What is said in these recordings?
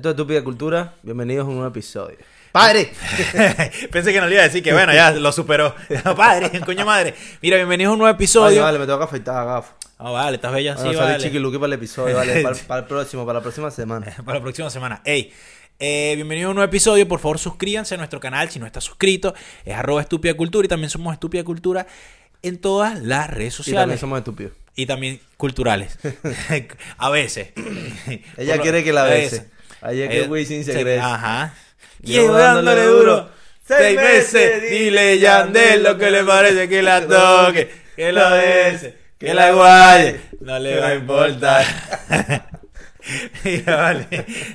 Esto es Estúpida Cultura. Bienvenidos a un nuevo episodio. ¡Padre! Pensé que no le iba a decir que bueno, ya lo superó. Padre, coño madre. Mira, bienvenidos a un nuevo episodio. vale, me tengo que afeitar, gafo. Ah, vale, estás bella a salir vale. chiquiluqui para el episodio, vale. Para, para el próximo, para la próxima semana. Para la próxima semana. Ey, eh, bienvenidos a un nuevo episodio. Por favor, suscríbanse a nuestro canal si no estás suscrito. Es arroba estúpida cultura y también somos estúpida cultura en todas las redes Y también sociales. somos estúpidos. Y también culturales. a veces. Ella lo- quiere que la veces. Ayer que Wisin se sí, cree. Ajá. Llevo dándole duro. Seis meses. Dile Yandel lo que le parece que la toque. Que la bese. Que la guaye. No le va a importar. Mira, vale.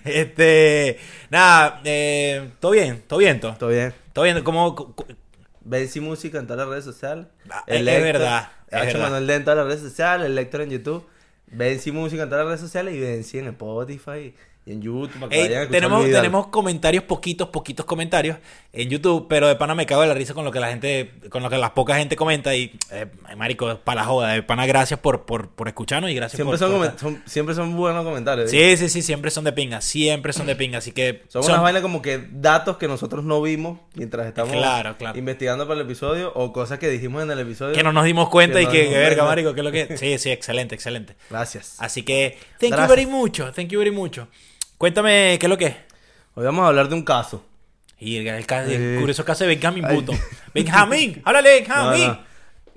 Este. Nada. Eh, todo bien. Todo bien. Todo, ¿Todo bien? todo bien. ¿Cómo.? co- co- Benzi Música en todas las redes sociales. Ah, es- El es Héctor, verdad, es verdad. Manuel D en todas las redes sociales. El Lector en YouTube. Benzi Música en todas las redes sociales. Y Benzi en Spotify y en YouTube. Para que Ey, vayan a tenemos, tenemos comentarios, poquitos, poquitos comentarios en YouTube, pero de pana me cago de la risa con lo que la gente, con lo que la poca gente comenta y, eh, marico, para la joda, de pana gracias por, por, por escucharnos y gracias Siempre por... son, por son- siempre son buenos comentarios. ¿eh? Sí, sí, sí, siempre son de pinga, siempre son de pinga, así que... Son, son- unas vainas como que datos que nosotros no vimos mientras estamos Claro, claro. investigando para el episodio o cosas que dijimos en el episodio. que no nos dimos cuenta que y no que, verga, cuenta. marico, que es lo que... Sí, sí, excelente, excelente. Gracias. Así que, thank Gracias. you very mucho, thank you very mucho. Cuéntame, ¿qué es lo que es? Hoy vamos a hablar de un caso. Y el, el, ca- el Eh. curioso caso de Benjamin. Button. Benjamin, háblale, No, Benjamin. no.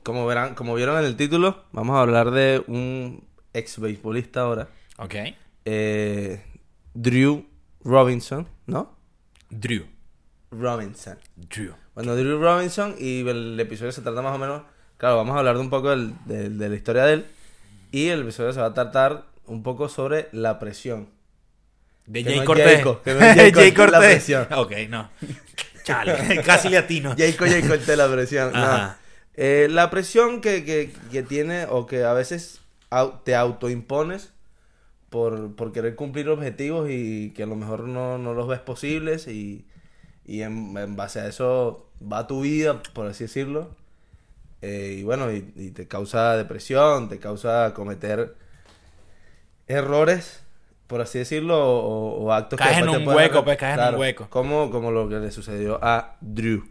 Como verán, como vieron en el título, vamos a hablar de un ex beisbolista ahora, Ok. eh, Drew Robinson, ¿no? Drew. Robinson. Drew. Bueno, Drew Robinson y el episodio se trata más o menos, claro, vamos a hablar de un poco del- del- de la historia de él y el episodio se va a tratar un poco sobre la presión. De Jay Cortés. Jay Jay Cortés, la Cortés. presión. Ok, no. Chale, casi latino. El de la presión. Ajá. Eh, la presión que, que, que tiene o que a veces au- te autoimpones por, por querer cumplir objetivos y que a lo mejor no, no los ves posibles y, y en, en base a eso va tu vida, por así decirlo. Eh, y bueno, y, y te causa depresión, te causa cometer errores, por así decirlo, o, o actos Caes en después te un hueco, pues, caes en un hueco. Como, como lo que le sucedió a Drew.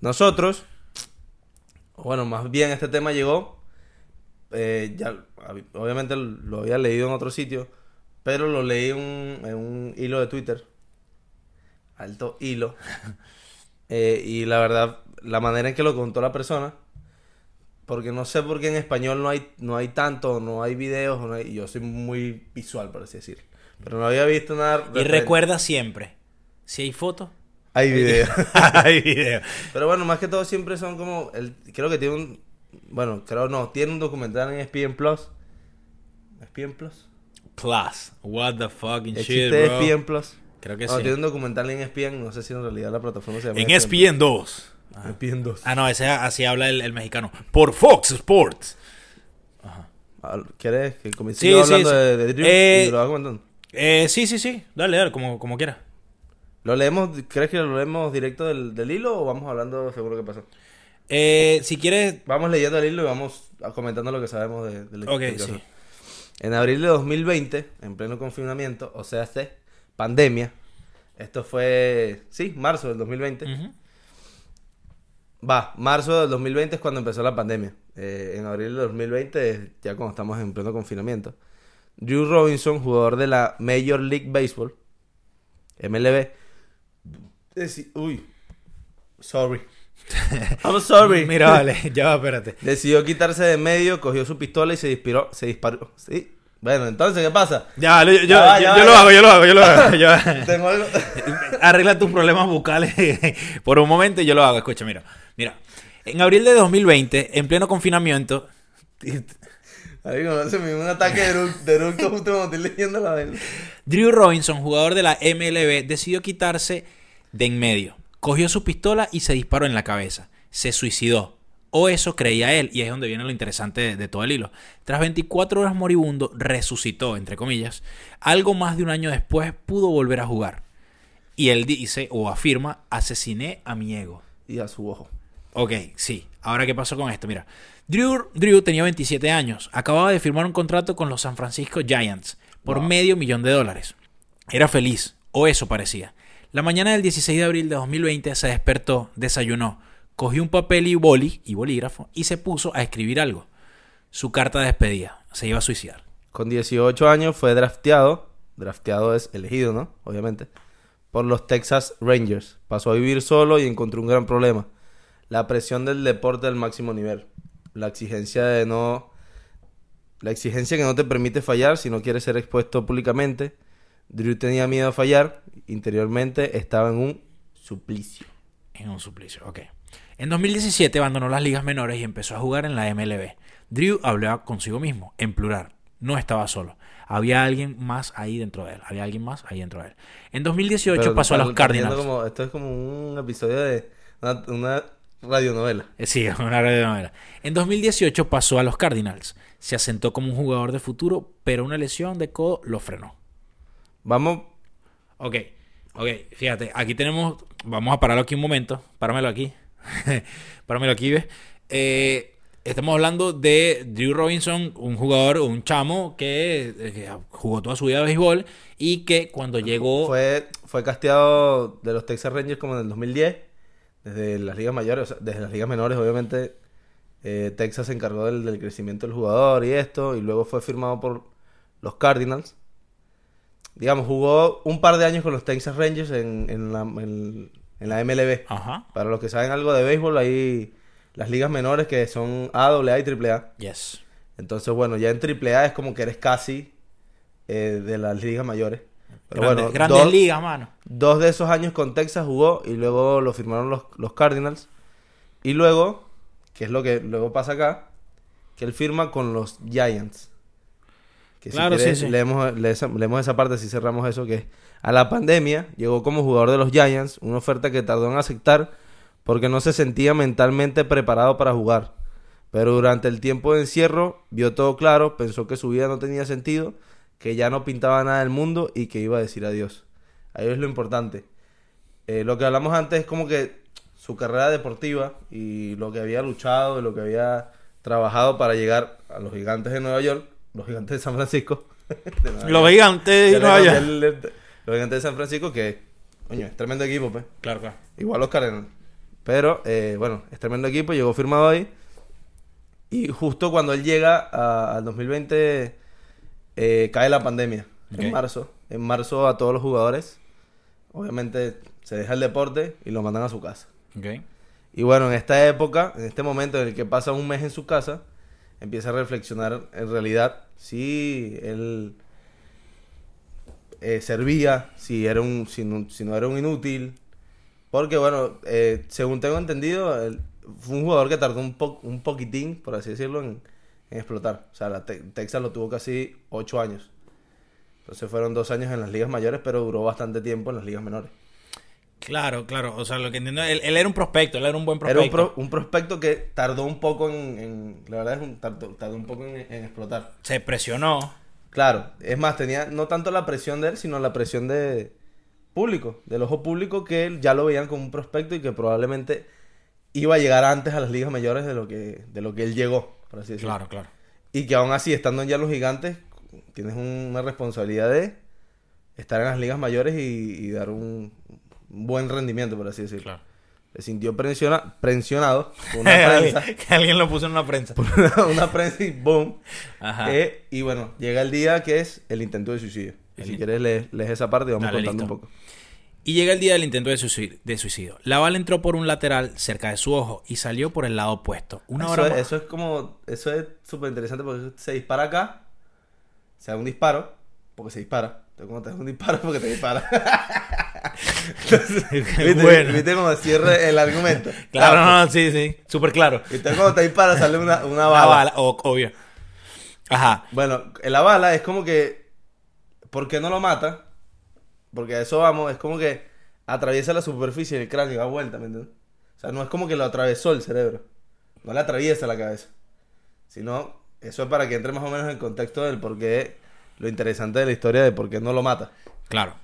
Nosotros, bueno, más bien este tema llegó, eh, ya, obviamente lo había leído en otro sitio, pero lo leí en un, en un hilo de Twitter, alto hilo, Eh, y la verdad, la manera en que lo contó la persona, porque no sé por qué en español no hay, no hay tanto, no hay videos, no hay- yo soy muy visual, por así decirlo, pero no había visto nada. Y recuerda siempre, si hay fotos, Hay videos. hay video. Pero bueno, más que todo siempre son como. El, creo que tiene un. Bueno, creo no. Tiene un documental en ESPN Plus. ¿ESPN Plus? Plus, what the fucking shit, ¿Existe bro. ESPN Plus? Creo que no, sí. tiene un documental en ESPN. No sé si en realidad la plataforma se llama En ESPN 2. Plus. ESPN 2. Ah, no, ese así habla el, el mexicano. Por Fox Sports. Ah, ¿Quieres que comience Sí, yo sí, hablando sí. de, de Drew? Eh, y lo hago comentando? Eh, sí, sí, sí. Dale, dale, como, como quieras. ¿Lo leemos? ¿Crees que lo leemos directo del, del hilo o vamos hablando seguro que pasó? Eh, si quieres... Vamos leyendo el hilo y vamos comentando lo que sabemos de, del Ok, del caso. sí. En abril de 2020, en pleno confinamiento, o sea, hace pandemia. Esto fue, sí, marzo del 2020. Ujú. Va, marzo del 2020 es cuando empezó la pandemia. Eh, en abril del 2020, es ya cuando estamos en pleno confinamiento. Drew Robinson, jugador de la Major League Baseball, MLB. deci- uy, sorry. I'm sorry. Mira, vale, ya va, espérate. Decidió quitarse de medio, cogió su pistola y se disparó. Se disparó. Sí. Bueno, entonces, ¿qué pasa? Ya, yo, yo, yo- yo lo hago, yo lo hago, yo lo hago. Tengo algo. Arregla tus problemas bucales por un momento y yo lo hago. Escucha, mira. Mira. En abril de 2020, en pleno confinamiento... Amigo, se me dio un ataque de eructo, de justo cuando estoy leyendo la vaina. Drew Robinson, jugador de la MLB, decidió quitarse de en medio. Cogió su pistola y se disparó en la cabeza. Se suicidó. O eso creía él, y es donde viene lo interesante de, de todo el hilo. Tras 24 horas moribundo, resucitó, entre comillas. Algo más de un año después pudo volver a jugar. Y él dice o afirma, asesiné a mi ego. Y a su ojo. Ok, sí. Ahora, ¿qué pasó con esto? Mira, Drew, Drew tenía 27 años. Acababa de firmar un contrato con los San Francisco Giants por Wow. medio millón de dólares. Era feliz, o eso parecía. La mañana del 16 de abril de 2020 se despertó, desayunó, cogió un papel y boli y bolígrafo y se puso a escribir algo. Su carta de despedida. Se iba a suicidar. Con 18 años fue drafteado, drafteado es elegido, ¿no? Obviamente, por los Texas Rangers. Pasó a vivir solo y encontró un gran problema. La presión del deporte al máximo nivel. La exigencia de no... La exigencia que no te permite fallar si no quieres ser expuesto públicamente. Drew tenía miedo a fallar. Interiormente estaba en un suplicio. En un suplicio, ok. En 2017 abandonó las ligas menores y empezó a jugar en la MLB. Drew hablaba consigo mismo, en plural. No estaba solo. Había alguien más ahí dentro de él. Había alguien más ahí dentro de él. En 2018 Pero pasó a los Cardinals. como- esto es como un episodio de una, una radionovela. Eh, Sí, una radionovela. En 2018 pasó a los Cardinals. Se asentó como un jugador de futuro, pero una lesión de codo lo frenó. Vamos Ok, ok, fíjate, aquí tenemos, vamos a pararlo aquí un momento, páramelo aquí, páramelo aquí, ¿ves? Eh, estamos hablando de Drew Robinson, un jugador, un chamo que, eh, que jugó toda su vida de béisbol y que cuando llegó... Fue, fue casteado de los Texas Rangers como en el 2010, desde las ligas mayores, o sea, desde las ligas menores, obviamente. eh, Texas se encargó del, del crecimiento del jugador y esto, y luego fue firmado por los Cardinals. Digamos, jugó un par de años con los Texas Rangers en, en la, en- en la MLB. Ajá, Para los que saben algo de béisbol, hay las ligas menores que son A, AA y AAA. yes. Entonces, bueno, ya en AAA es como que eres casi eh, de las ligas mayores. Pero Grande- bueno, grandes ligas, mano. Dos de esos años con Texas jugó y luego lo firmaron los, los Cardinals. Y luego, que es lo que luego pasa acá, que él firma con los Giants. Que si Claro, sí, sí. Leemos, leemos esa parte si cerramos eso, que es, a la pandemia llegó como jugador de los Giants, una oferta que tardó en aceptar porque no se sentía mentalmente preparado para jugar. Pero durante el tiempo de encierro vio todo claro, pensó que su vida no tenía sentido, que ya no pintaba nada del mundo y que iba a decir adiós. Ahí es lo importante. Eh, lo que hablamos antes es como que su carrera deportiva y lo que había luchado y lo que había trabajado para llegar a los gigantes de Nueva York, los gigantes de San Francisco. de Los gigantes de Nueva York. el- el- Los gigantes de San Francisco que, coño, es tremendo equipo, pues. Claro, claro. Igual los Cardinals. Pero, eh, bueno, es tremendo equipo, llegó firmado ahí. Y justo cuando él llega a- al 2020, eh, cae la pandemia. En marzo. En marzo a todos los jugadores. Obviamente se deja el deporte y lo mandan a su casa. Y bueno, en esta época, en este momento en el que pasa un mes en su casa, empieza a reflexionar en realidad si él eh, servía, si, era un, si, no, si no era un inútil. Porque bueno, eh, según tengo entendido, él fue un jugador que tardó un, po- un poquitín, por así decirlo, en, en explotar. O sea, la Te- Texas lo tuvo casi ocho años. Entonces fueron dos años en las ligas mayores, pero duró bastante tiempo en las ligas menores. Claro, claro. O sea, lo que entiendo, él, él era un prospecto, él era un buen Era prospecto. un, pro- un prospecto que tardó un poco en, en- la verdad es un tardó, tardó un poco en, en explotar. Se presionó. Claro, es más, tenía no tanto la presión de él, sino la presión de público, del ojo público que él ya lo veían como un prospecto y que probablemente iba a llegar antes a las ligas mayores de lo que de lo que él llegó, por así decirlo. Claro, claro. Y que aún así, estando ya los gigantes, tienes una responsabilidad de estar en las ligas mayores y, y dar un, buen rendimiento, por así decirlo. Claro. Se sintió presiona- presionado por una prensa. que alguien lo puso en una prensa. por una, una prensa y boom. Ajá. Eh, y bueno, llega el día que es el intento de suicidio. Y si quieres, lees, lees esa parte y vamos Dale, contando listo. un poco. Y llega el día del intento de suicidio, de suicidio. La bala entró por un lateral cerca de su ojo y salió por el lado opuesto. Una eso, hora es, más- eso es como. Eso es súper interesante porque se dispara acá. Se da un disparo. Porque se dispara. Entonces, cuando te das un disparo, porque te dispara. Entonces, ¿viste, Bueno. ¿Viste cómo cierra el argumento? Claro, Ah, no, no, sí, sí. Súper claro. pues, Entonces, cuando te dispara, sale una, una Una bala. bala, o- obvio. Ajá. Bueno, la bala es como que. ¿Por qué no lo mata? Porque a eso vamos, es como que atraviesa la superficie del cráneo y da vuelta, ¿me entiendes? O sea, no es como que lo atravesó el cerebro. No le atraviesa la cabeza. Sino, eso es para que entre más o menos en contexto del por qué. Lo interesante de la historia de por qué no lo mata. Claro.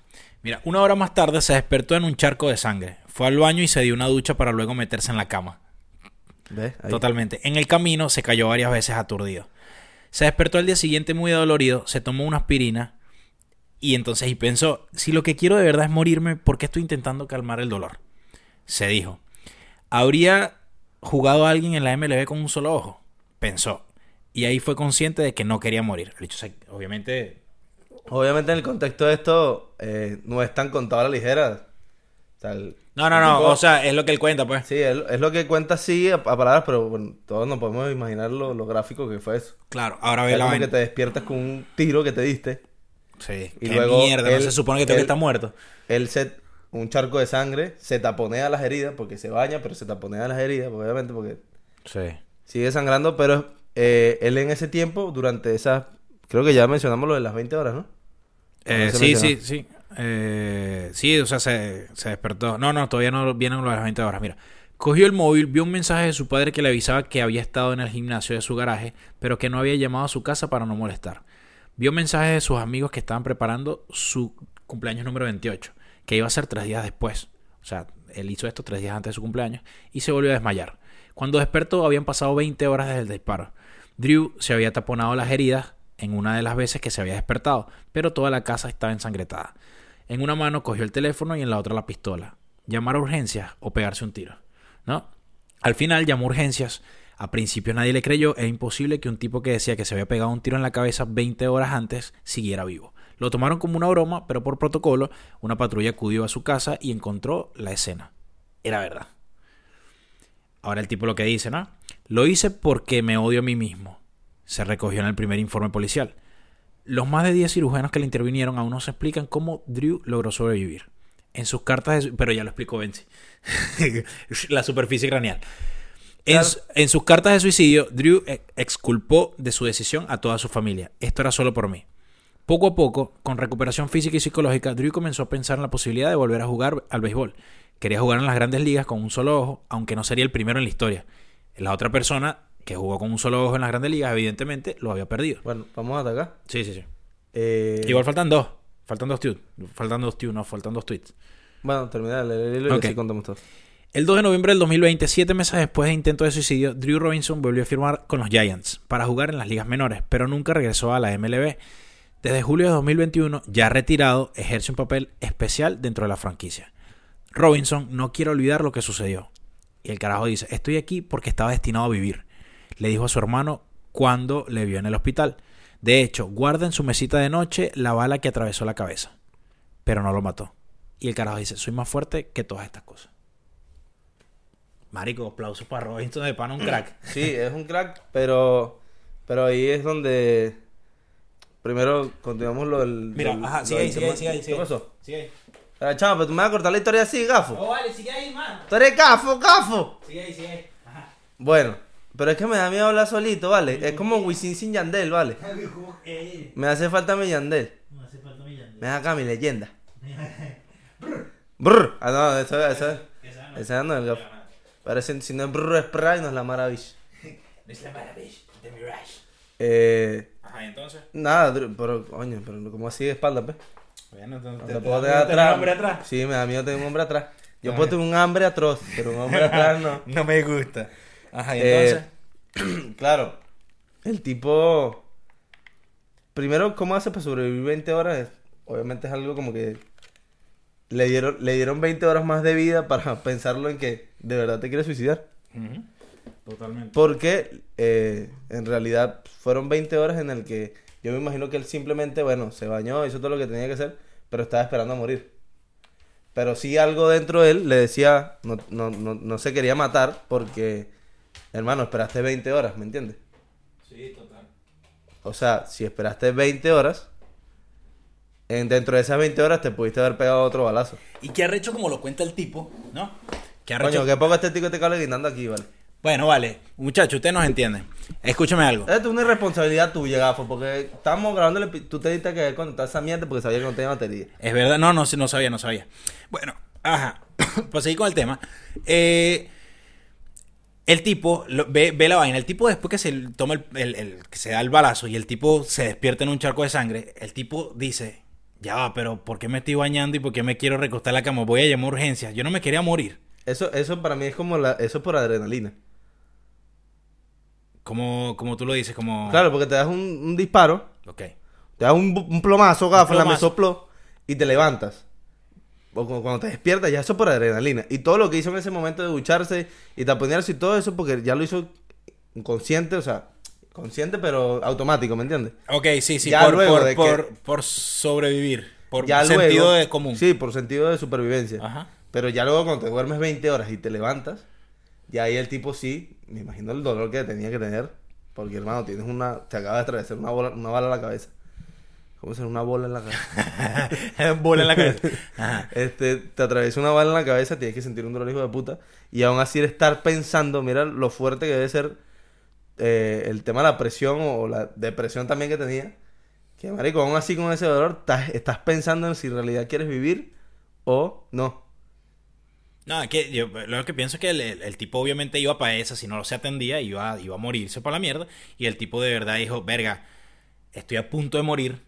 Mira, una hora más tarde se despertó en un charco de sangre. Fue al baño y se dio una ducha para luego meterse en la cama. ¿Ves? Totalmente. En el camino se cayó varias veces aturdido. Se despertó al día siguiente muy dolorido, se tomó una aspirina Y entonces y pensó, si lo que quiero de verdad es morirme, ¿por qué estoy intentando calmar el dolor? Se dijo, ¿habría jugado a alguien en la MLB con un solo ojo? Pensó. Y ahí fue consciente de que no quería morir. El hecho, o sea, obviamente, Obviamente en el contexto de esto eh, no es tan contado a la ligera. O sea, el- No, no, no. tipo- O sea, es lo que él cuenta, pues. Sí, es, es lo que cuenta así a, a palabras, pero bueno, todos nos podemos imaginar lo, lo gráfico que fue eso. Claro, ahora ve la vaina. que te despiertas con un tiro que te diste. Sí, Y qué luego mierda. no se supone que él- estar muerto. Él se, un charco de sangre, se taponea las heridas, porque se baña, pero se taponea las heridas, obviamente, porque Sí. sigue sangrando, pero eh, él en ese tiempo, durante esas, creo que ya mencionamos lo de las 20 horas, ¿no? Eh, sí, sí, sí. Eh, sí, o sea, se, se despertó. No, no, todavía no vienen lo de las 20 horas. Mira, cogió el móvil, vio un mensaje de su padre que le avisaba que había estado en el gimnasio de su garaje, pero que no había llamado a su casa para no molestar. Vio mensajes de sus amigos que estaban preparando su cumpleaños número 28, que iba a ser tres días después. O sea, él hizo esto tres días antes de su cumpleaños y se volvió a desmayar. Cuando despertó habían pasado 20 horas desde el disparo. Drew se había taponado las heridas en una de las veces que se había despertado, pero toda la casa estaba ensangretada. En una mano cogió el teléfono y en la otra la pistola. Llamar a urgencias o pegarse un tiro. ¿No? Al final llamó a urgencias. A principio nadie le creyó. Era imposible que un tipo que decía que se había pegado un tiro en la cabeza 20 horas antes siguiera vivo. Lo tomaron como una broma, pero por protocolo, una patrulla acudió a su casa y encontró la escena. Era verdad. Ahora el tipo lo que dice, ¿no? Lo hice porque me odio a mí mismo. Se recogió en el primer informe policial. Los más de 10 cirujanos que le intervinieron aún no se explican cómo Drew logró sobrevivir. En sus cartas de... Pero ya lo explicó Benzi. la superficie craneal. En, sus cartas de suicidio, Drew eh, exculpó de su decisión a toda su familia. Esto era solo por mí. Poco a poco, con recuperación física y psicológica, Drew comenzó a pensar en la posibilidad de volver a jugar al béisbol. Quería jugar en las grandes ligas con un solo ojo, aunque no sería el primero en la historia. La otra persona que jugó con un solo ojo en las grandes ligas, evidentemente, lo había perdido. Bueno, vamos a atacar. Sí, sí, sí. Eh, Igual faltan dos. Faltan dos tweets. Faltan dos tweets, no, faltan dos tweets. Bueno, termina de leer el hilo y así contamos todo. El 2 de noviembre del 2020, siete meses después de intento de suicidio, Drew Robinson volvió a firmar con los Giants para jugar en las ligas menores, pero nunca regresó a la MLB. Desde julio de 2021, ya retirado, ejerce un papel especial dentro de la franquicia. Robinson no quiere olvidar lo que sucedió. Y el carajo dice, estoy aquí porque estaba destinado a vivir. Le dijo a su hermano cuando le vio en el hospital. De hecho, guarda en su mesita de noche la bala que atravesó la cabeza. Pero no lo mató. Y el carajo dice, soy más fuerte que todas estas cosas. Marico, aplausos para Robinson de pana un crack. Sí, es un crack, pero pero ahí es donde primero continuamos lo del Mira, del- ajá, lo sigue ahí, sigue ahí, sigue ahí. ¿Qué pasó? Sigue ahí. Ah, chamo, pero tú me vas a cortar la historia así, gafo. Oh, vale, sigue ahí, mano. Tú eres gafo, gafo. Sigue ahí, sigue ahí. Ajá. Bueno, pero es que me da miedo hablar solito, ¿vale? Es como Wisin sin Yandel, ¿vale? Me hace falta mi Yandel. No hace falta millón. Me da acá mi leyenda. Brr. Ah, no, eso, eso, esa no es el gafo. Parece, si no es brr, es spray, no es la maravilla. Es la maravilla de Mirage. Eh, Ajá, entonces. nada, pero, coño, pero como así de espalda, pues. Bueno. No te- puedo tener atrás. hombre atrás. Sí, me da miedo tener un hombre atrás. Yo puedo ya. tener un hambre atroz, pero un hombre atrás no. No me gusta. Ajá, y Eh, entonces. claro, el tipo. Primero, ¿cómo hace para sobrevivir 20 horas? Obviamente es algo como que. Le dieron, le dieron 20 horas más de vida para pensarlo en que de verdad te quieres suicidar. Ujú. Totalmente. Porque eh, en realidad fueron 20 horas en el que yo me imagino que él simplemente, bueno, se bañó, hizo todo lo que tenía que hacer, pero estaba esperando a morir. Pero sí algo dentro de él le decía, no, no, no, no se quería matar porque, hermano, esperaste 20 horas, ¿me entiendes? Sí, total. O sea, si esperaste 20 horas, en, dentro de esas 20 horas te pudiste haber pegado otro balazo. Y qué arrecho como lo cuenta el tipo, ¿no? Qué arrecho. Coño, qué poco este tico te cable guindando aquí, ¿vale? Bueno, vale. Muchachos, ustedes nos entienden. Escúchame algo. Esto es una irresponsabilidad tuya, gafo, porque estábamos grabando, el tú te diste que conectar esa mierda porque sabía que no tenía batería. Es verdad, no, no, no sabía, no sabía. Bueno, ajá, para seguir con el tema. eh, el tipo lo- ve, ve la vaina. El tipo, después que se toma el, el- el- que se da el balazo y el tipo se despierta en un charco de sangre, el tipo dice: Ya va, pero ¿por qué me estoy bañando y por qué me quiero recostar en la cama? Voy a llamar a urgencias. Yo no me quería morir. Eso, eso para mí es como la, eso es por adrenalina. Como, como tú lo dices, como. Claro, porque te das un, un disparo, Ok. Te da un, un plomazo, gafa, la me sopló y te levantas. O cu- cuando te despiertas, ya eso por adrenalina. Y todo lo que hizo en ese momento de ducharse y taponearse y todo eso, porque ya lo hizo inconsciente, o sea, consciente pero automático, ¿me entiendes? Ok, sí, sí, Ya por, luego por, de que- por, por sobrevivir. Por ya sentido luego, de común. Sí, por sentido de supervivencia. Ajá. Pero ya luego cuando te duermes 20 horas y te levantas, ya ahí el tipo sí, me imagino el dolor que tenía que tener. Porque hermano, tienes una, te acaba de atravesar una bola, una bala en la cabeza. ¿Cómo se llama? Una bola en la cabeza. Bola en la cabeza. Ajá. este, te atraviesa una bala en la cabeza, tienes que sentir un dolor hijo de puta. Y aún así estar pensando, mira lo fuerte que debe ser eh, el tema de la presión o la depresión también que tenía. Que marico, aún así con ese dolor, estás, estás pensando en si en realidad quieres vivir o no. No, que yo lo que pienso es que el, el- el tipo obviamente iba para esa, si no se atendía, iba, iba a morirse para la mierda. Y el tipo de verdad dijo, verga, estoy a punto de morir.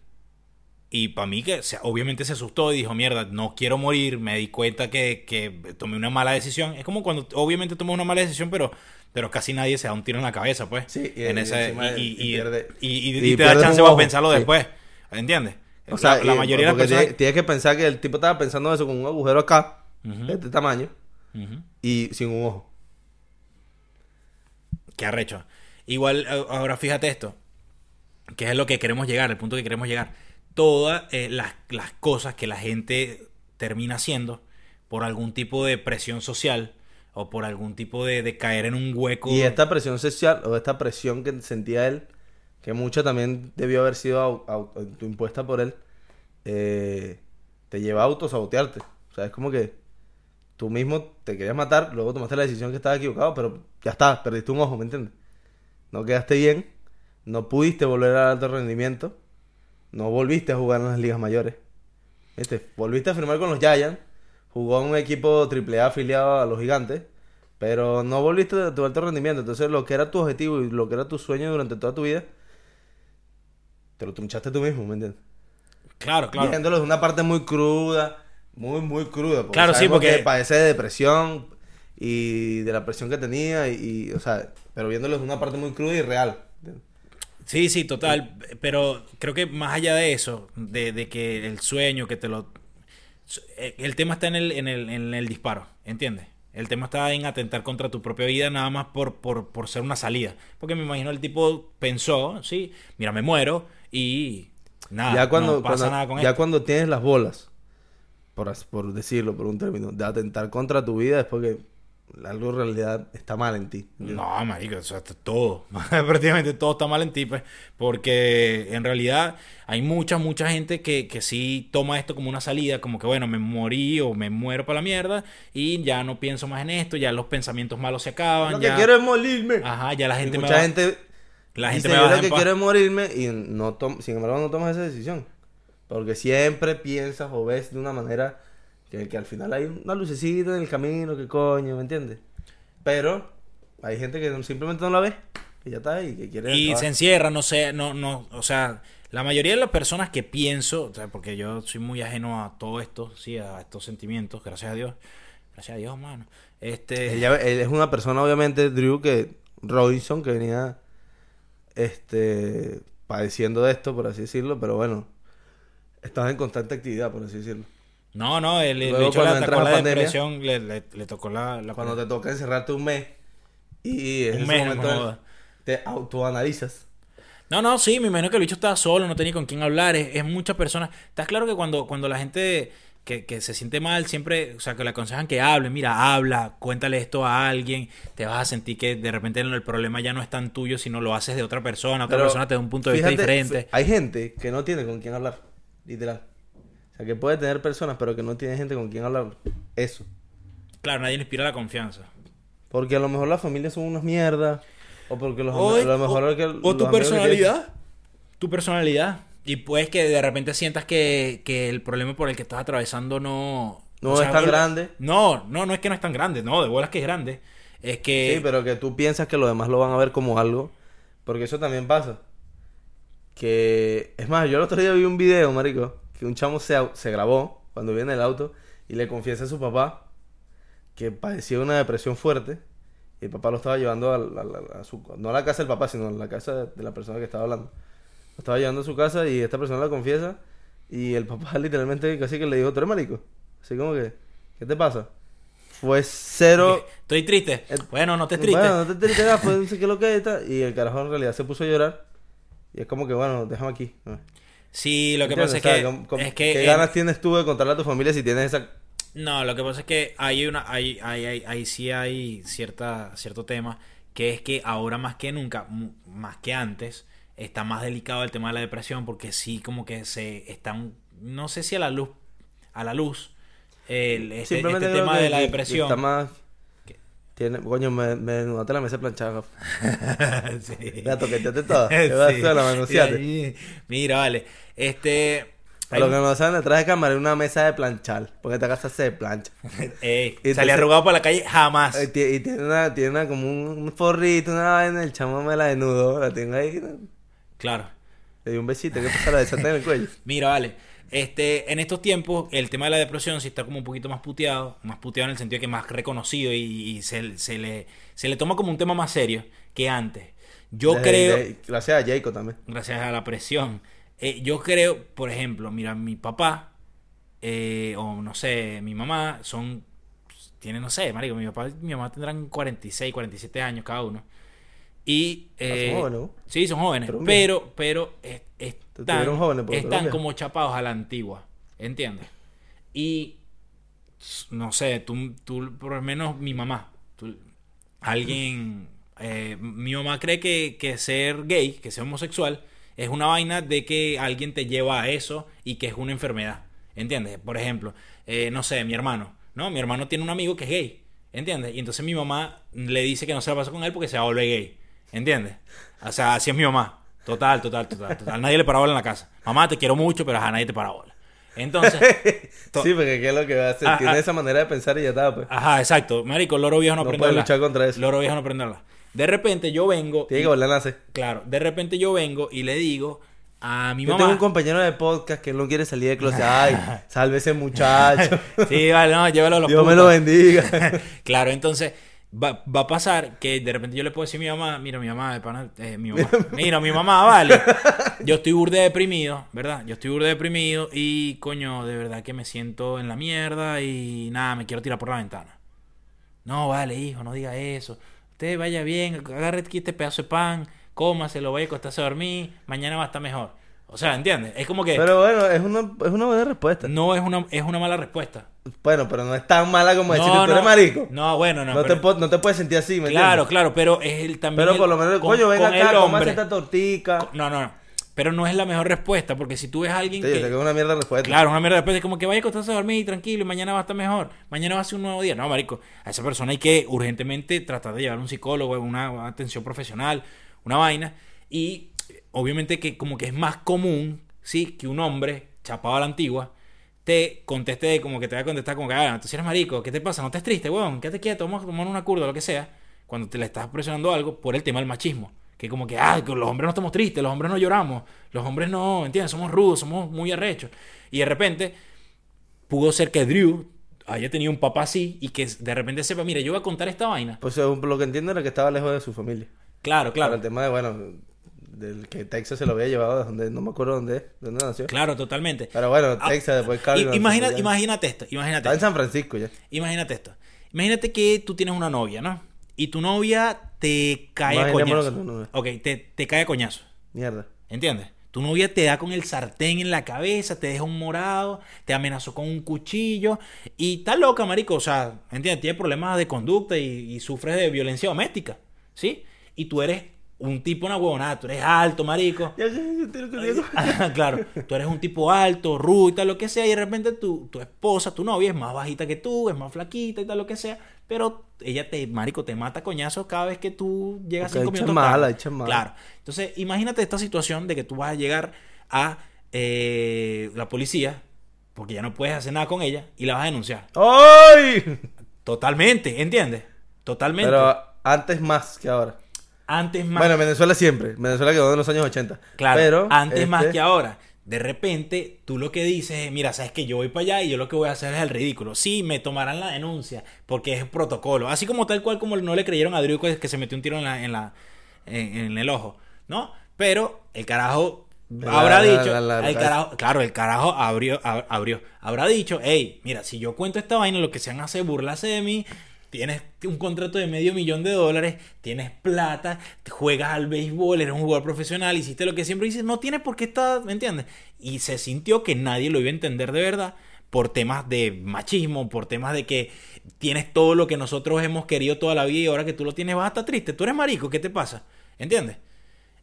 Y para mí que se- obviamente se asustó y dijo, mierda, no quiero morir, me di cuenta que, que tomé una mala decisión. Es como cuando obviamente tomas una mala decisión, pero, pero casi nadie se da un tiro en la cabeza, pues. Sí, y- en y ese, y, y y- pierde- y- y- y y te da chance para pensarlo sí. después. ¿Entiendes? O sea, la, la mayoría de las personas... Tienes que pensar que el tipo estaba pensando eso con un agujero acá, De este tamaño, y sin un ojo. Qué arrecho. Igual, a- ahora fíjate esto. Que es lo que queremos llegar, el punto que queremos llegar. Todas eh, las, las cosas que la gente termina haciendo por algún tipo de presión social o por algún tipo de, de caer en un hueco. Y esta presión social, o esta presión que sentía él, que mucha también debió haber sido autoimpuesta por él, eh, te lleva a autosabotearte. O sea, es como que tú mismo te querías matar, luego tomaste la decisión que estaba equivocado, pero ya está, perdiste un ojo, ¿me entiendes? No quedaste bien, no pudiste volver al alto rendimiento, no volviste a jugar en las ligas mayores. ¿Viste? Volviste a firmar con los Giants, jugó en un equipo AAA afiliado a los gigantes, pero no volviste a tu alto rendimiento. Entonces, lo que era tu objetivo y lo que era tu sueño durante toda tu vida, te lo trunchaste tú mismo, ¿me entiendes? Claro, claro. Viéndolo de una parte muy cruda, muy, muy cruda. Porque Claro, sí, porque- que padece de depresión y de la presión que tenía, y, y, o sea, pero viéndolo de una parte muy cruda y real. Sí, sí, total. Pero creo que más allá de eso, de, de que el sueño, que te lo... eh, El tema está en el, en el, en el disparo, ¿entiendes? El tema está en atentar contra tu propia vida nada más por, por, por ser una salida. Porque me imagino el tipo pensó, sí, mira, me muero y nada, ya cuando, no pasa cuando- nada con ya esto. cuando tienes las bolas, por, por decirlo, por un término, de atentar contra tu vida es porque algo en realidad está mal en ti. No, marico, o sea, está todo. Prácticamente todo está mal en ti, pues. Porque en realidad hay mucha, mucha gente que, que sí toma esto como una salida, como que bueno, me morí o me muero para la mierda y ya no pienso más en esto, ya los pensamientos malos se acaban. Lo ya... que quiero es morirme. Ajá, ya la Y gente me mucha va- gente La gente dice, me yo va a lo que en paz". quiero es morirme y no tom- sin embargo no tomas esa decisión. Porque siempre piensas o ves de una manera que, que al final hay una lucecita en el camino, que coño, ¿me entiendes? Pero hay gente que simplemente no la ve, que ya está ahí, que quiere... Y acabar. se encierra, no sé, no, no, o sea, la mayoría de las personas que pienso, o sea, porque yo soy muy ajeno a todo esto, sí, a estos sentimientos, gracias a Dios, gracias a Dios, mano. Este, él es una persona, obviamente, Drew, que Robinson, que venía este padeciendo de esto, por así decirlo, pero bueno, estaba en constante actividad, por así decirlo. no, no, el, Luego bicho le cuando atacó entra la pandemia- depresión, le, le, le tocó la, la Cuando te toca encerrarte un mes y en Un ese mes, momento te autoanalizas. No, no, sí, me imagino que el bicho estaba solo, no tenía con quién hablar, es, es muchas personas. Estás claro que cuando, cuando la gente que, que se siente mal, siempre, o sea, que le aconsejan que hable, mira, habla, cuéntale esto a alguien, te vas a sentir que de repente el problema ya no es tan tuyo, sino lo haces de otra persona, otra Pero, persona te da un punto de vista diferente. Hay gente que no tiene con quién hablar, literal. O sea, que puede tener personas, pero que no tiene gente con quien hablar. Eso. Claro, nadie le inspira la confianza. Porque a lo mejor las familias son unas mierdas. O porque los, O, a lo mejor o- que o los tu que personalidad. Tu personalidad. Y puedes que de repente sientas que, que el problema por el que estás atravesando no... No o sea, es tan no- grande. No, no, no es que no es tan grande. No, de bolas que es grande. Es que... Sí, pero que tú piensas que los demás lo van a ver como algo. Porque eso también pasa. Que. Es más, yo el otro día vi un video, marico. Que un chamo se, se grabó cuando viene en el auto. Y le confiesa a su papá. Que padecía una depresión fuerte. Y el papá lo estaba llevando a, a a su. No a la casa del papá, sino a la casa de, la persona que estaba hablando. Lo estaba llevando a su casa y esta persona la confiesa. Y el papá literalmente casi que le dijo, tú eres marico. Así como que, ¿qué te pasa? Fue cero... Estoy triste. Eh, Bueno, no te triste. Bueno, no te tristes, ah, fue no sé qué lo que está. Y el carajo en realidad se puso a llorar. Y es como que, bueno, déjame aquí. Sí, lo que pasa O es sea, que, ¿cómo- cómo- es que ¿Qué en- ganas tienes tú de contarle a tu familia si tienes esa... No, lo que pasa es que hay una, hay, hay, hay, hay- sí hay cierta, cierto tema, que es que ahora más que nunca, más que antes, está más delicado el tema de la depresión, porque sí como que se están, no sé si a la luz, a la luz, el, este, este tema de la depresión. Está más... Coño, me, me desnudaste la mesa planchada. sí. La toqueteaste toda. Hacer la. Sí. Mira, vale, este... A lo que no saben, detrás de cámara hay una mesa de planchar. Porque esta casa se plancha. Ey, Entonces- salí arrugado por la calle jamás. Y tiene una, tiene una, como un, un forrito, una vaina. El chamo me la desnudó. La tengo ahí. Claro. Le di un besito. ¿Qué pasa? La desaté en el cuello. Mira, vale. Este, en estos tiempos, el tema de la depresión sí está como un poquito más puteado. Más puteado en el sentido de que más reconocido y, y se, se le, se le toma como un tema más serio que antes. Yo Desde- creo, de- gracias a Jacob también. gracias a la presión, eh, yo creo, por ejemplo, mira, mi papá, eh, o no sé, mi mamá, son, tienen, no sé, marico, mi papá y mi mamá tendrán 46, 47 años cada uno. Y... Ah, son eh, jóvenes. Sí, son jóvenes, Pero pero, pero, es- están, jóvenes, como chapados a la antigua, ¿entiendes? Y, no sé, tú, tú por lo menos mi mamá, tú- alguien, eh, mi mamá cree que, que ser gay, que ser homosexual, es una vaina de que alguien te lleva a eso y que es una enfermedad, ¿entiendes? Por ejemplo, eh, no sé, mi hermano, ¿no? Mi hermano tiene un amigo que es gay, ¿entiendes? Y entonces mi mamá le dice que no se la pasa con él porque se va a volver gay, ¿entiendes? O sea, así es mi mamá. Total, total, total, total. Nadie le para bola en la casa. Mamá, te quiero mucho, pero a nadie te para bola. Entonces, To- Sí, porque ¿qué es lo que va a hacer? Ah, Tiene ah. esa manera de pensar y ya está, pues. ajá, exacto. Marico, loro viejo no, No puede luchar contra eso. Loro viejo no aprende a hablar. De repente yo vengo. Tiene y- que volver a nacer. claro, de repente yo vengo y le digo a mi Yo mamá. tengo un compañero de podcast que no quiere salir de closet. Ay, salve ese muchacho. Sí, vale, no, llévalo a los Dios me lo bendiga. claro, entonces va, va a pasar que de repente yo le puedo decir a mi mamá, mira mi mamá, de pana- eh, mi mamá, mira mi mamá, vale, yo estoy burde deprimido, ¿verdad? Yo estoy burde deprimido y coño, de verdad que me siento en la mierda y nada, me quiero tirar por la ventana. No, vale, hijo, no diga eso. Usted vaya bien, agarre aquí este pedazo de pan, cómaselo, vaya a acostarse a dormir, mañana va a estar mejor. O sea, ¿entiendes? Es como que Pero bueno, es una, es una buena respuesta. no es una, es una mala respuesta. Bueno, pero no es tan mala como decir No, tú eres no. marico. No, bueno, no. No, pero- te, po- no te puedes sentir así, ¿me Claro, entiendes? claro, pero es el también. Pero por lo menos, coño, ven con acá, cómase esta tortica. No, no, no. Pero no es la mejor respuesta, porque si tú ves a alguien Sí, yo sé que. que es una mierda de respuesta. Claro, una mierda después es como que vaya a acostarse a dormir tranquilo y mañana va a estar mejor. Mañana va a ser un nuevo día. No, marico. A esa persona hay que urgentemente tratar de llevar a un psicólogo, una, una atención profesional, una vaina. Y eh, obviamente que como que es más común, sí, que un hombre chapado a la antigua te conteste como que te va a contestar como que, ah, tú si eres marico, ¿qué te pasa? No estés triste, weón, quédate quieto, vamos a tomar una curda, lo que sea. Cuando te le estás presionando algo por el tema del machismo. Que como que, ah, los hombres no estamos tristes, los hombres no lloramos, los hombres no, ¿entiendes? Somos rudos, somos muy arrechos. Y de repente, pudo ser que Drew haya tenido un papá así y que de repente sepa, mira, yo voy a contar esta vaina. Pues lo que entiendo era que estaba lejos de su familia. Claro, Claro. claro. el tema de, bueno, del que Texas se lo había llevado de donde, no me acuerdo dónde dónde nació. Claro, totalmente. Pero bueno, Ah, Texas, después no sé, imagina- imagínate esto, imagínate Está en. San Francisco ya. Imagínate esto. Imagínate que tú tienes una novia, ¿no? Y tu novia te cae a coñazo. novia. Ok, te, te cae a coñazo. Mierda. ¿Entiendes? Tu novia te da con el sartén en la cabeza, te deja un morado, te amenazó con un cuchillo y está loca, marico. O sea, ¿entiendes? Tiene problemas de conducta y, y sufre de violencia doméstica, ¿sí? Y tú eres un tipo, una huevonada, tú eres alto, marico. Ya, ya, ya, te lo que digo. claro, tú eres un tipo alto, rudo y tal, lo que sea, y de repente tu, tu esposa, tu novia es más bajita que tú, es más flaquita y tal, lo que sea, pero ella te, marico, te mata coñazos cada vez que tú llegas Porque cinco minutos mala, tarde. echa mala. Claro. Entonces, imagínate esta situación de que tú vas a llegar a eh, la policía, porque ya no puedes hacer nada con ella, y la vas a denunciar. ¡Ay! Totalmente, ¿entiendes? Totalmente. Pero antes más que ahora. Antes más... Bueno, en Venezuela siempre. Venezuela quedó en los años 80. Claro, Pero, antes más este, que ahora. De repente, tú lo que dices es, mira, sabes que yo voy para allá y yo lo que voy a hacer es el ridículo. Sí, me tomarán la denuncia porque es protocolo. Así como tal cual como no le creyeron a Drew que que se metió un tiro en, la, en, la, en, en el ojo, ¿no? Pero el carajo habrá La- dicho, la- la- el carajo, claro, el carajo abrió, ab- abrió, habrá dicho, hey, mira, si yo cuento esta vaina, lo que se van a hacer es burlarse de mí, tienes un contrato de medio millón de dólares, tienes plata, juegas al béisbol, eres un jugador profesional, hiciste lo que siempre dices, no tienes por qué estar, ¿me entiendes? Y se sintió que nadie lo iba a entender de verdad por temas de machismo, por temas de que tienes todo lo que nosotros hemos querido toda la vida y ahora que tú lo tienes vas a estar triste, tú eres marico, ¿qué te pasa? ¿Entiendes?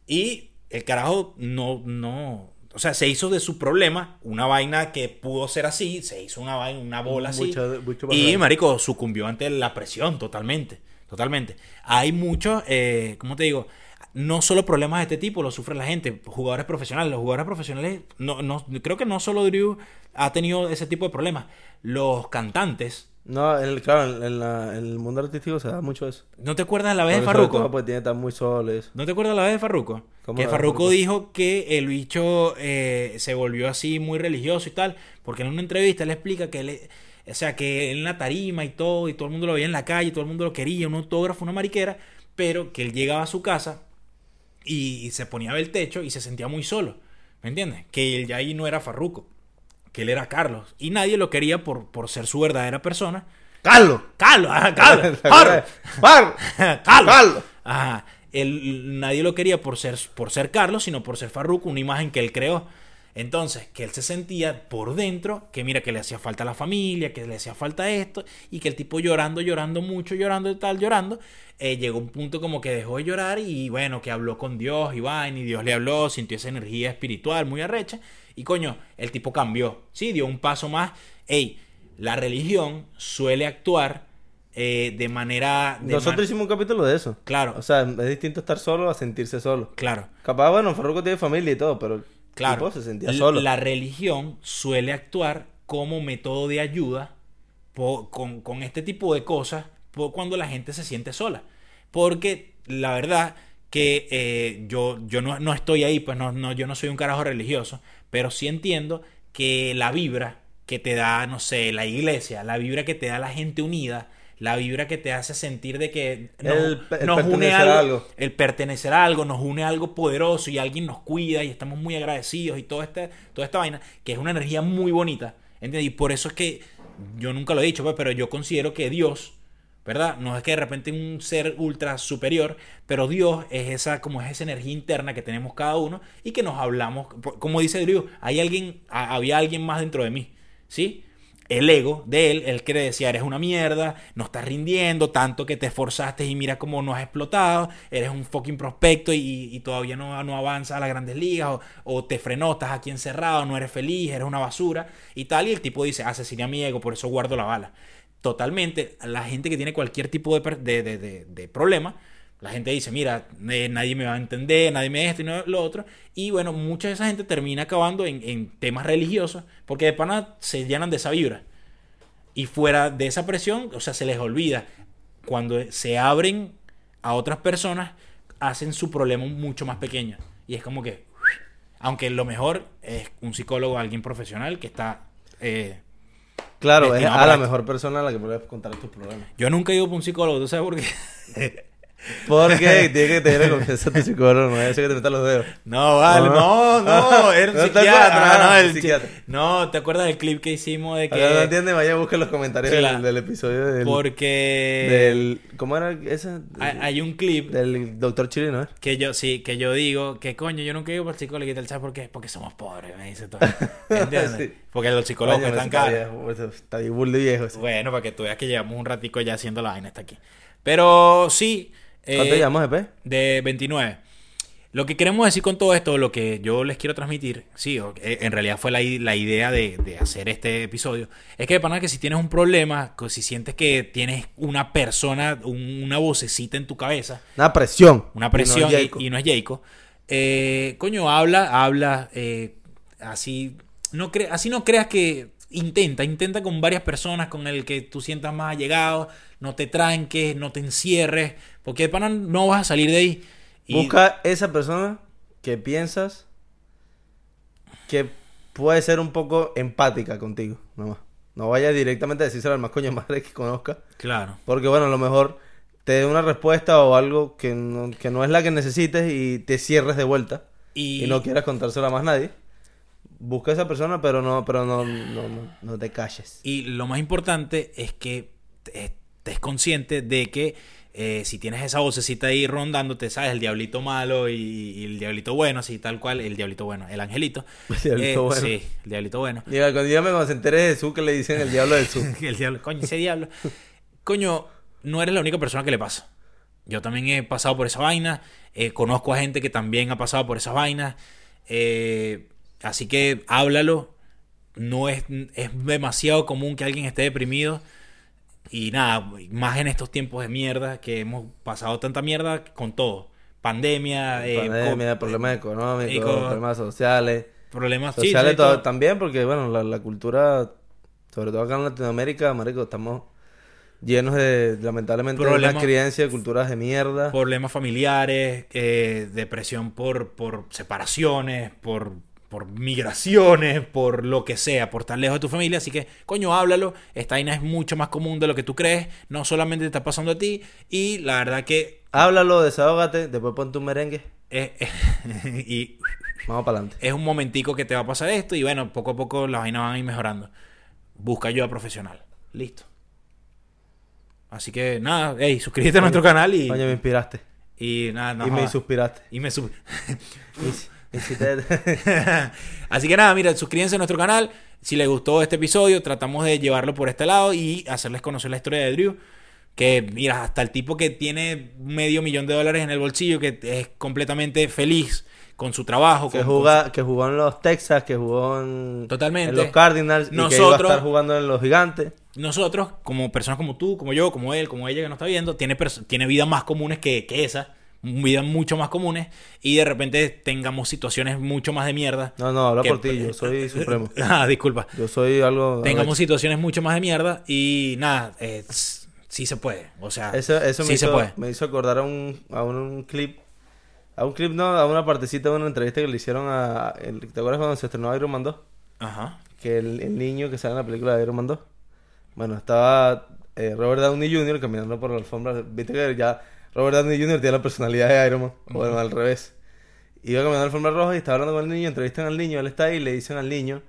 Y el carajo no, no, o sea, se hizo de su problema una vaina que pudo ser así, se hizo una vaina, una bola así. Mucho- y marico sucumbió ante la presión totalmente, totalmente. Hay muchos, eh, ¿cómo te digo? No solo problemas de este tipo lo sufre la gente, jugadores profesionales, los jugadores profesionales, no, no, creo que no solo Drew ha tenido ese tipo de problemas, los cantantes, No, en el- claro, en, en la- en el mundo artístico se da mucho eso. ¿no te acuerdas la vez de Porque Farruko? todo, Pues tiene que estar muy solo y eso. ¿No te acuerdas la vez de Farruko? ¿Cómo Que de Farruko dijo que el bicho eh, se volvió así muy religioso y tal, porque en una entrevista él explica que él, o sea, que él en la tarima y todo, y todo el mundo lo veía en la calle, todo el mundo lo quería, un autógrafo, una mariquera, pero que él llegaba a su casa y, y se ponía a ver el techo y se sentía muy solo, ¿me entiendes? Que él ya ahí no era Farruko, que él era Carlos, y nadie lo quería por, por ser su verdadera persona. ¡Carlos! Carlos, ajá, Carlos, ¿Te Carlos. ¡Carlos! Carlos. Ajá. Él, nadie lo quería por ser, por ser Carlos, sino por ser Farruko, una imagen que él creó. Entonces, que él se sentía por dentro, que mira, que le hacía falta la familia, que le hacía falta esto, y que el tipo llorando, llorando mucho, llorando y tal, llorando, eh, llegó un punto como que dejó de llorar y bueno, que habló con Dios y vaina, y Dios le habló, sintió esa energía espiritual muy arrecha, y coño, el tipo cambió, sí, dio un paso más. Ey, la religión suele actuar eh, de manera... de Nosotros man- hicimos un capítulo de eso. Claro. O sea, es distinto estar solo a sentirse solo. Claro. Capaz, bueno, Farruko tiene familia y todo, pero el Claro. tipo se sentía solo. La religión suele actuar como método de ayuda po- con, con este tipo de cosas po- cuando la gente se siente sola. Porque la verdad que eh, yo, yo no, no estoy ahí, pues no, no, yo no soy un carajo religioso, pero sí entiendo que la vibra que te da, no sé, la iglesia, la vibra que te da la gente unida, la vibra que te hace sentir de que nos, El- el nos une algo, a algo. el pertenecer a algo, nos une a algo poderoso y alguien nos cuida y estamos muy agradecidos y toda esta, toda esta vaina, que es una energía muy bonita. ¿entiendes? Y por eso es que yo nunca lo he dicho, pues, pero yo considero que Dios, ¿verdad? No es que de repente un ser ultra superior, pero Dios es esa, como es esa energía interna que tenemos cada uno y que nos hablamos, como dice Drew, hay alguien, ha- había alguien más dentro de mí, ¿sí? el ego de él, él quiere decir, eres una mierda, no estás rindiendo, tanto que te esforzaste y mira cómo no has explotado, eres un fucking prospecto y, todavía no, no a las grandes ligas, o, o te frenó, estás aquí encerrado, no eres feliz, eres una basura y tal, y el tipo dice, asesiné a mi ego, por eso guardo la bala. Totalmente, la gente que tiene cualquier tipo de, de, de- de- problema, la gente dice, mira, nadie me va a entender, nadie me esto y no lo otro. Y bueno, mucha de esa gente termina acabando en, en temas religiosos porque de pana se llenan de esa vibra. Y fuera de esa presión, o sea, se les olvida. Cuando se abren a otras personas, hacen su problema mucho más pequeño. Y es como que, aunque lo mejor es un psicólogo, alguien profesional que está... eh, Claro, es destinado a para la mejor persona a la que puedes contar tus problemas. Yo nunca he ido por un psicólogo, ¿tú sabes por qué? Porque tiene que tener confianza a tu psicólogo, no es que te metas los dedos. No, vale, no, no, era un ¿No psiquiatra. acuerdas? no, Ah, el psiquiatra. no, ¿te acuerdas del clip que hicimos de Ahora no que... entiende, vaya a buscar los comentarios Sí, del, la- del episodio del, Porque del... ¿Cómo era ese? hay, hay un clip Del doctor Chirino, ¿eh? que yo, sí, que yo digo que coño, yo nunca ido por psicólogo y tal, ¿sabes por qué? Porque somos pobres, me dice todo. ¿Entiendes? Sí. Porque los psicólogos Coño, están está caros. Está de viejo. ese. Bueno, para que tú veas que llevamos un ratico ya haciendo la vaina hasta aquí. Pero sí. ¿Cuánto eh, llevamos, EP? De 29. Lo que queremos decir con todo esto, lo que yo les quiero transmitir, sí, eh, en realidad fue la, la idea de, de hacer este episodio, es que de pana que si tienes un problema, que si sientes que tienes una persona, un- una vocecita en tu cabeza, Una presión. una presión Y no es Jayco. no eh, coño, habla, habla, eh, así, no cre- así no creas que intenta, intenta con varias personas con el que tú sientas más allegado, no te tranques, no te encierres, porque de pana no vas a salir de ahí. Y- Busca esa persona que piensas que puede ser un poco empática contigo, nomás. No vayas directamente a decírselo al más coño madre que conozca. Claro. Porque bueno, a lo mejor te dé una respuesta o algo que no, que no es la que necesites y te cierres de vuelta. Y, y no quieras contárselo a más nadie, busca a esa persona, pero no, pero no, no, no, no te calles. y lo más importante es que estés consciente de que eh, si tienes esa vocecita ahí rondándote, ¿sabes? El diablito malo y, y el diablito bueno, así tal cual, el diablito bueno, el angelito. El diablito Eh, bueno. Sí, el diablito bueno. Diga, cuando dígame cuando se entere de Jesús que le dicen el diablo de Jesús. el diablo, coño, ese diablo. Coño, no eres la única persona que le pasa. Yo también he pasado por esa vaina. eh, conozco a gente que también ha pasado por esas vainas. eh, así que háblalo. No es, es demasiado común que alguien esté deprimido. Y nada, más en estos tiempos de mierda que hemos pasado tanta mierda con todo. Pandemia, eh, Pandemia, problemas económicos, y con- problemas sociales. problemas Sociales sí, to- todo. también, porque bueno, la, la cultura, sobre todo acá en Latinoamérica, marico, estamos llenos de, lamentablemente, de Problemas- una creencia de culturas de mierda. problemas familiares, eh, depresión por, por separaciones, por, por migraciones, por lo que sea, por estar lejos de tu familia. Así que, coño, háblalo. Esta vaina es mucho más común de lo que tú crees. No solamente te está pasando a ti. Y la verdad que... Háblalo, desahógate, después ponte un merengue, eh, y vamos para adelante. es un momentico que te va a pasar esto. Y bueno, poco a poco las vainas van a ir mejorando. Busca ayuda profesional. Listo. Así que nada, hey, suscríbete a nuestro canal y, Coño, me inspiraste. y nada, no y me jodas. suspiraste. Y me sub- Y- y si te- Así que nada, mira, suscríbanse a nuestro canal. Si les gustó este episodio, tratamos de llevarlo por este lado y hacerles conocer la historia de Drew. Que, mira, hasta el tipo que tiene medio millón de dólares en el bolsillo, que es completamente feliz con su trabajo. que, con- juga- que jugó en los Texas, que jugó en, Totalmente. en los Cardinals y que iba a Nosotros- estar jugando en los Gigantes. Nosotros, como personas como tú, como yo, como él, como ella que nos está viendo, tiene, tiene vidas más comunes que, que esa. Vidas mucho más comunes. Y de repente tengamos situaciones mucho más de mierda. No, no, habla que- por ti, yo soy supremo. ah, disculpa. Yo soy algo... tengamos situaciones mucho más de mierda y nada, eh, sí se puede. O sea, Eso, eso sí me, se hizo, puede. me hizo acordar a un, a un clip. A un clip, no, a una partecita de una entrevista que le hicieron a. el- ¿Te acuerdas cuando se estrenó Iron Man 2? Ajá. Que el, el niño que sale en la película de Iron Man 2. Bueno, estaba eh, Robert Downey Jr. caminando por la alfombra. Viste que ya Robert Downey Jr. tiene la personalidad de Iron Man. O bueno, al revés. Iba caminando en alfombra roja y estaba hablando con el niño. Entrevistan al niño. Él está ahí y le dicen al niño.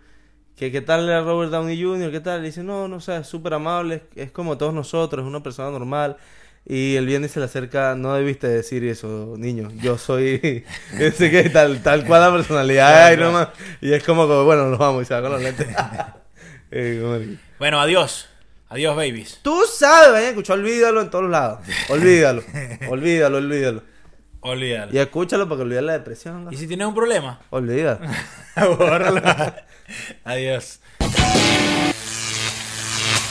Que qué tal era Robert Downey Jr., qué tal. Le dice, no, no, o sea, es súper amable, es, es como todos nosotros, es una persona normal. Y él viene y se le acerca, no debiste decir eso, niño. Yo soy, ese que tal, tal cual la personalidad de Iron Man. Y es como, que, bueno, nos vamos y se va con los lentes. Eh, como Bueno, adiós. Adiós, babies. Tú sabes, vayan a escuchar, olvídalo en todos lados. Olvídalo, olvídalo, olvídalo. Olvídalo. Y escúchalo para que olvides la depresión. ¿no? ¿Y si tienes un problema? Olvida. Bórralo. adiós.